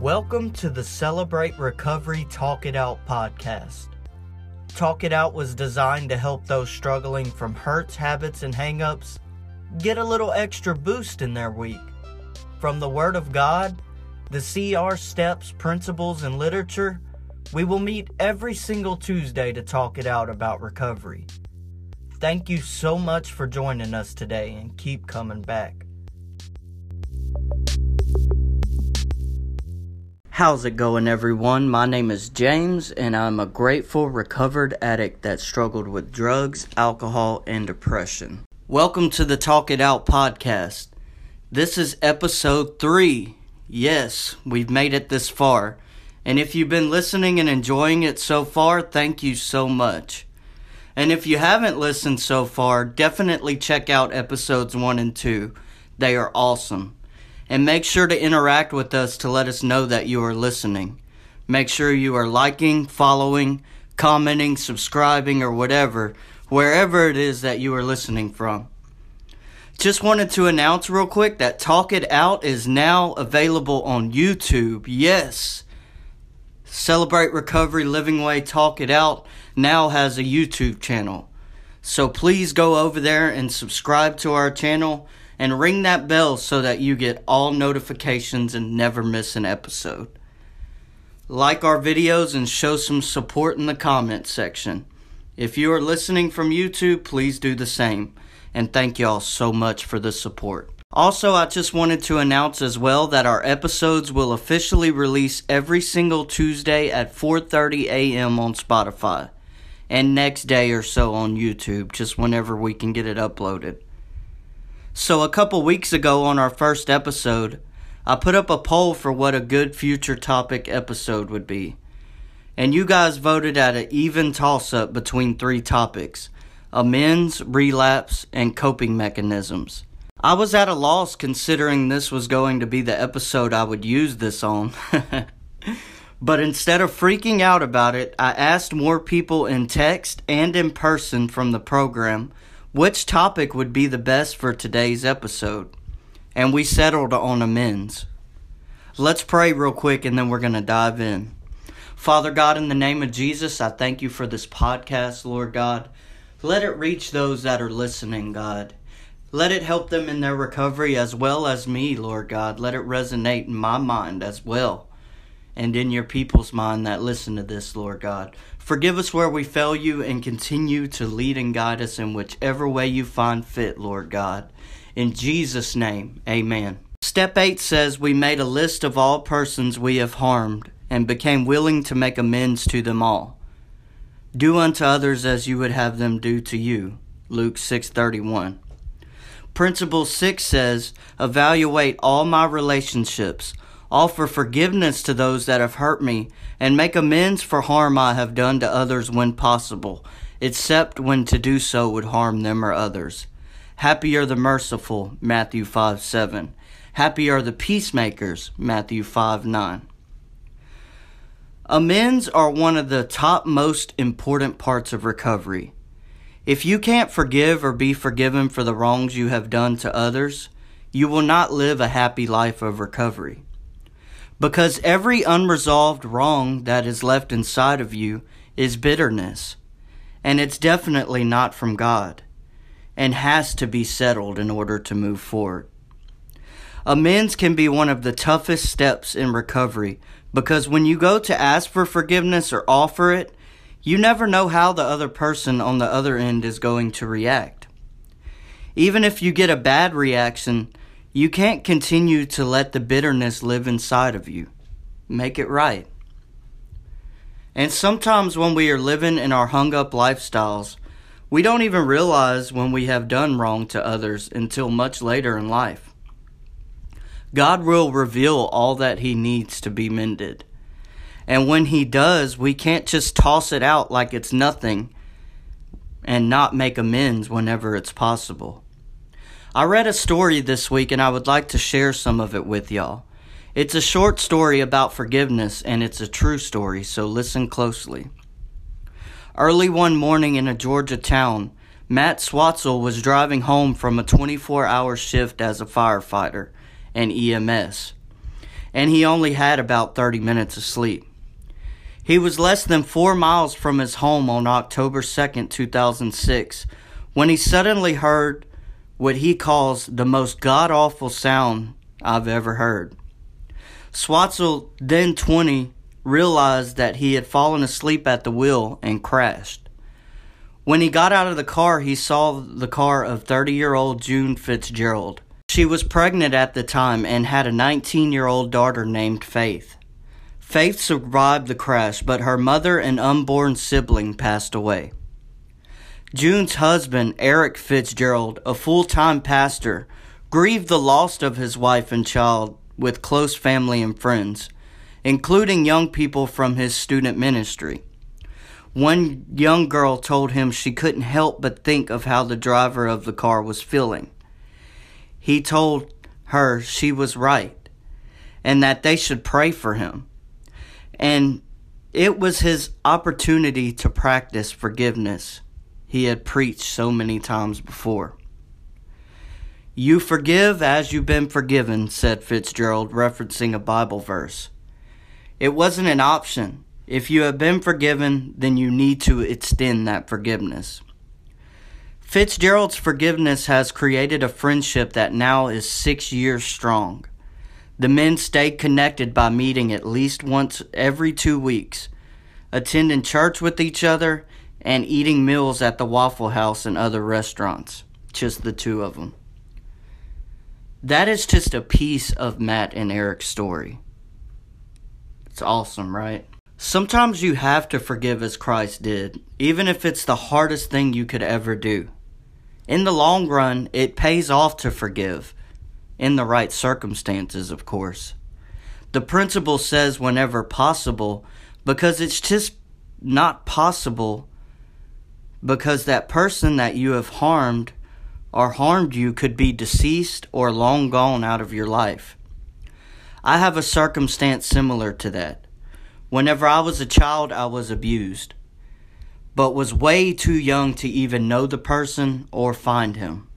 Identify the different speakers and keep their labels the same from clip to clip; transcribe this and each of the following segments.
Speaker 1: Welcome to the Celebrate Recovery Talk It Out podcast. Talk It Out was designed to help those struggling from hurts, habits, and hangups get a little extra boost in their week. From the Word of God, the CR steps, principles, and literature, we will meet every single Tuesday to talk it out about recovery. Thank you so much for joining us today and keep coming back. How's it going, everyone? My name is James, and I'm a grateful recovered addict that struggled with drugs, alcohol, and depression. Welcome to the Talk It Out podcast. This is episode three. Yes, we've made it this far. And if you've been listening and enjoying it so far, thank you so much. And if you haven't listened so far, definitely check out episodes one and two. They are awesome and make sure to interact with us to let us know that you are listening. Make sure you are liking, following, commenting, subscribing, or whatever, wherever it is that you are listening from. Just wanted to announce real quick that Talk It Out is now available on YouTube. Yes. Celebrate Recovery Living Way Talk It Out now has a YouTube channel. So please go over there and subscribe to our channel and ring that bell so that you get all notifications and never miss an episode. Like our videos and show some support in the comment section. If you are listening from YouTube, please do the same. And thank y'all so much for the support. Also, I just wanted to announce as well that our episodes will officially release every single Tuesday at 4:30 a.m. on Spotify and next day or so on YouTube, just whenever we can get it uploaded. So, a couple weeks ago on our first episode, I put up a poll for what a good future topic episode would be. And you guys voted at an even toss up between three topics amends, relapse, and coping mechanisms. I was at a loss considering this was going to be the episode I would use this on. but instead of freaking out about it, I asked more people in text and in person from the program which topic would be the best for today's episode, and we settled on amends. Let's pray real quick and then we're going to dive in. Father God, in the name of Jesus, I thank you for this podcast, Lord God. Let it reach those that are listening, God. Let it help them in their recovery as well as me, Lord God. Let it resonate in my mind as well and in your people's mind that listen to this, Lord God. Forgive us where we fail you and continue to lead and guide us in whichever way you find fit, Lord God. In Jesus' name, amen. Step 8 says, We made a list of all persons we have harmed and became willing to make amends to them all. Do unto others as you would have them do to you. Luke 6:31. Principle 6 says, Evaluate all my relationships offer forgiveness to those that have hurt me, and make amends for harm I have done to others when possible, except when to do so would harm them or others. Happy are the merciful, Matthew 5 7. Happy are the peacemakers, Matthew 5 9. Amends are one of the top most important parts of recovery. If you can't forgive or be forgiven for the wrongs you have done to others, you will not live a happy life of recovery. Because every unresolved wrong that is left inside of you is bitterness. And it's definitely not from God and has to be settled in order to move forward. Amends can be one of the toughest steps in recovery because when you go to ask for forgiveness or offer it, you never know how the other person on the other end is going to react. Even if you get a bad reaction, you can't continue to let the bitterness live inside of you. Make it right. And sometimes when we are living in our hung up lifestyles, we don't even realize when we have done wrong to others until much later in life. God will reveal all that He needs to be mended. And when He does, we can't just toss it out like it's nothing and not make amends whenever it's possible. I read a story this week and I would like to share some of it with y'all. It's a short story about forgiveness and it's a true story, so listen closely. Early one morning in a Georgia town, Matt Swatzel was driving home from a 24 hour shift as a firefighter and EMS. and he only had about 30 minutes of sleep. He was less than four miles from his home on October 2nd, 2006, when he suddenly heard what he calls the most god awful sound I've ever heard. Swatzel, then 20, realized that he had fallen asleep at the wheel and crashed. When he got out of the car, he saw the car of 30 year old June Fitzgerald. She was pregnant at the time and had a 19 year old daughter named Faith. Faith survived the crash, but her mother and unborn sibling passed away. June's husband, Eric Fitzgerald, a full time pastor, grieved the loss of his wife and child with close family and friends, including young people from his student ministry. One young girl told him she couldn't help but think of how the driver of the car was feeling. He told her she was right and that they should pray for him. And it was his opportunity to practice forgiveness he had preached so many times before. You forgive as you've been forgiven, said Fitzgerald, referencing a Bible verse. It wasn't an option. If you have been forgiven, then you need to extend that forgiveness. Fitzgerald's forgiveness has created a friendship that now is six years strong. The men stay connected by meeting at least once every two weeks, attending church with each other, and eating meals at the Waffle House and other restaurants. Just the two of them that is just a piece of Matt and Eric's story. It's awesome, right? Sometimes you have to forgive as Christ did, even if it's the hardest thing you could ever do. In the long run, it pays off to forgive, in the right circumstances, of course. The principle says whenever possible, because it's just not possible because that person that you have harmed or harmed you could be deceased or long gone out of your life. I have a circumstance similar to that. Whenever I was a child, I was abused, but was way too young to even know the person or find him.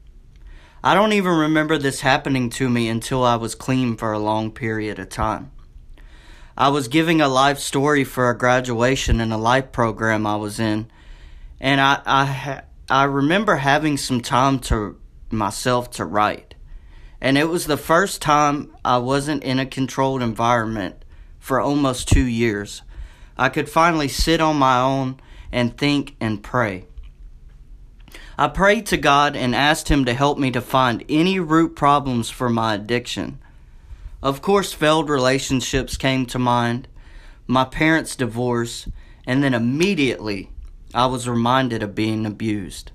Speaker 1: I don't even remember this happening to me until I was clean for a long period of time. I was giving a life story for a graduation in a life program I was in, and I, I, I remember having some time to myself to write. And it was the first time I wasn't in a controlled environment for almost two years. I could finally sit on my own and think and pray. I prayed to God and asked Him to help me to find any root problems for my addiction. Of course, failed relationships came to mind, my parents' divorce, and then immediately I was reminded of being abused.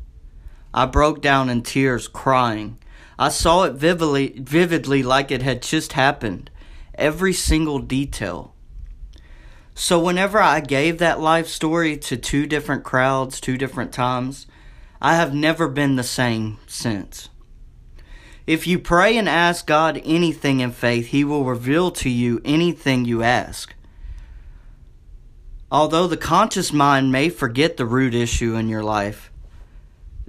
Speaker 1: I broke down in tears, crying. I saw it vividly, vividly like it had just happened, every single detail. So, whenever I gave that life story to two different crowds, two different times, I have never been the same since. If you pray and ask God anything in faith, He will reveal to you anything you ask. Although the conscious mind may forget the root issue in your life,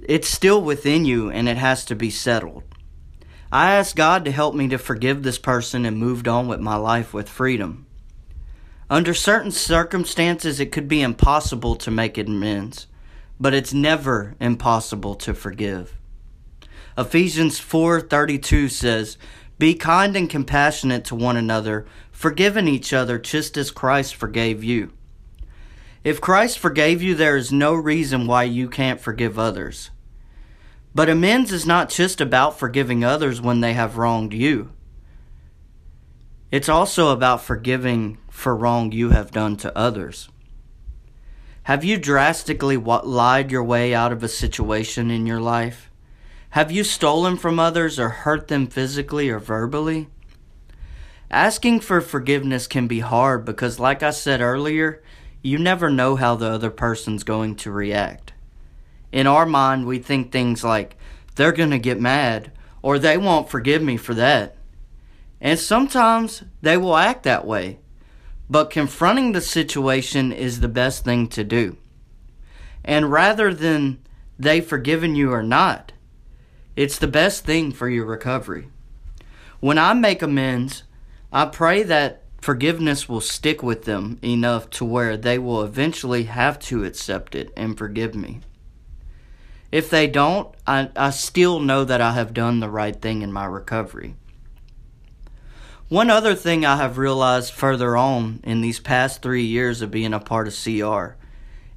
Speaker 1: it's still within you and it has to be settled. I asked God to help me to forgive this person and moved on with my life with freedom. Under certain circumstances, it could be impossible to make amends, but it's never impossible to forgive. Ephesians 4:32 says, "Be kind and compassionate to one another, forgiving each other just as Christ forgave you." If Christ forgave you, there is no reason why you can't forgive others. But amends is not just about forgiving others when they have wronged you. It's also about forgiving for wrong you have done to others. Have you drastically lied your way out of a situation in your life? Have you stolen from others or hurt them physically or verbally? Asking for forgiveness can be hard because, like I said earlier, you never know how the other person's going to react. In our mind, we think things like, they're going to get mad, or they won't forgive me for that. And sometimes they will act that way. But confronting the situation is the best thing to do. And rather than they forgiven you or not, it's the best thing for your recovery. When I make amends, I pray that forgiveness will stick with them enough to where they will eventually have to accept it and forgive me. If they don't, I, I still know that I have done the right thing in my recovery. One other thing I have realized further on in these past three years of being a part of CR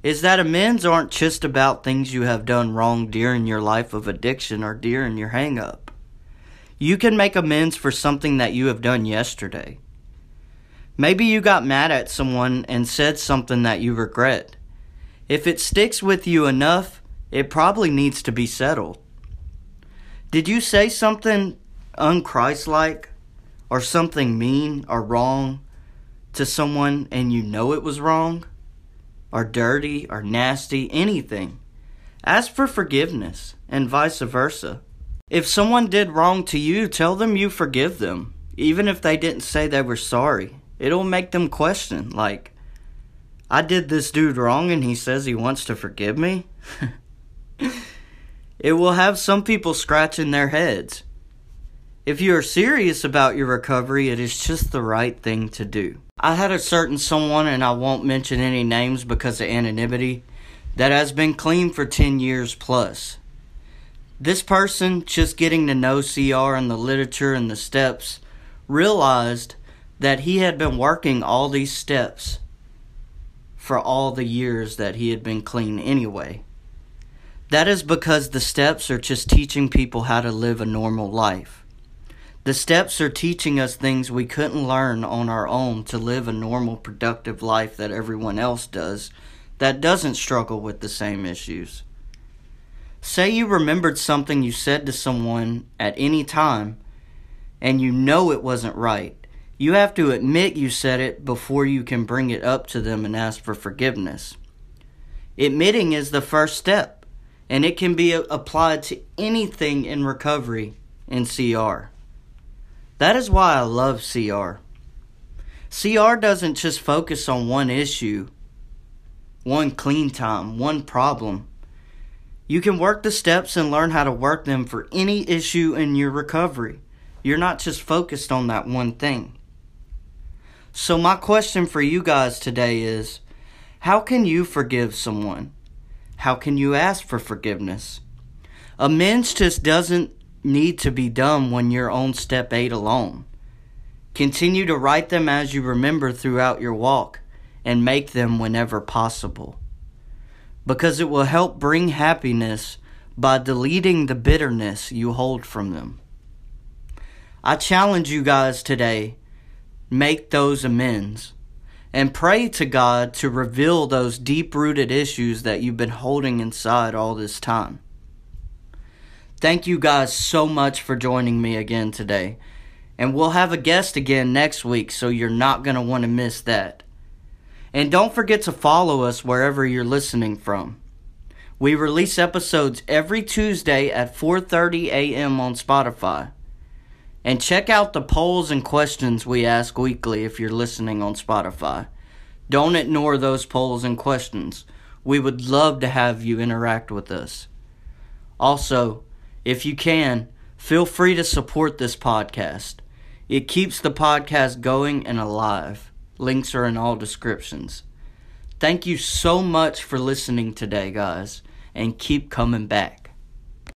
Speaker 1: is that amends aren't just about things you have done wrong during your life of addiction or during your hang up. You can make amends for something that you have done yesterday. Maybe you got mad at someone and said something that you regret. If it sticks with you enough, it probably needs to be settled. Did you say something unchristlike or something mean or wrong to someone and you know it was wrong, or dirty or nasty, anything, ask for forgiveness and vice versa. If someone did wrong to you, tell them you forgive them, even if they didn't say they were sorry. It'll make them question, like, I did this dude wrong and he says he wants to forgive me? it will have some people scratching their heads. If you are serious about your recovery, it is just the right thing to do. I had a certain someone, and I won't mention any names because of anonymity, that has been clean for 10 years plus. This person, just getting to know CR and the literature and the steps, realized that he had been working all these steps for all the years that he had been clean anyway. That is because the steps are just teaching people how to live a normal life. The steps are teaching us things we couldn't learn on our own to live a normal, productive life that everyone else does that doesn't struggle with the same issues. Say you remembered something you said to someone at any time and you know it wasn't right. You have to admit you said it before you can bring it up to them and ask for forgiveness. Admitting is the first step, and it can be uh, applied to anything in recovery in CR. That is why I love CR. CR doesn't just focus on one issue, one clean time, one problem. You can work the steps and learn how to work them for any issue in your recovery. You're not just focused on that one thing. So, my question for you guys today is how can you forgive someone? How can you ask for forgiveness? Amends just doesn't need to be done when you're on step 8 alone. Continue to write them as you remember throughout your walk and make them whenever possible. Because it will help bring happiness by deleting the bitterness you hold from them. I challenge you guys today make those amends and pray to God to reveal those deep rooted issues that you've been holding inside all this time. Thank you guys so much for joining me again today. And we'll have a guest again next week, so you're not going to want to miss that. And don't forget to follow us wherever you're listening from. We release episodes every Tuesday at 4:30 a.m. on Spotify. And check out the polls and questions we ask weekly if you're listening on Spotify. Don't ignore those polls and questions. We would love to have you interact with us. Also, if you can, feel free to support this podcast. It keeps the podcast going and alive. Links are in all descriptions. Thank you so much for listening today, guys, and keep coming back.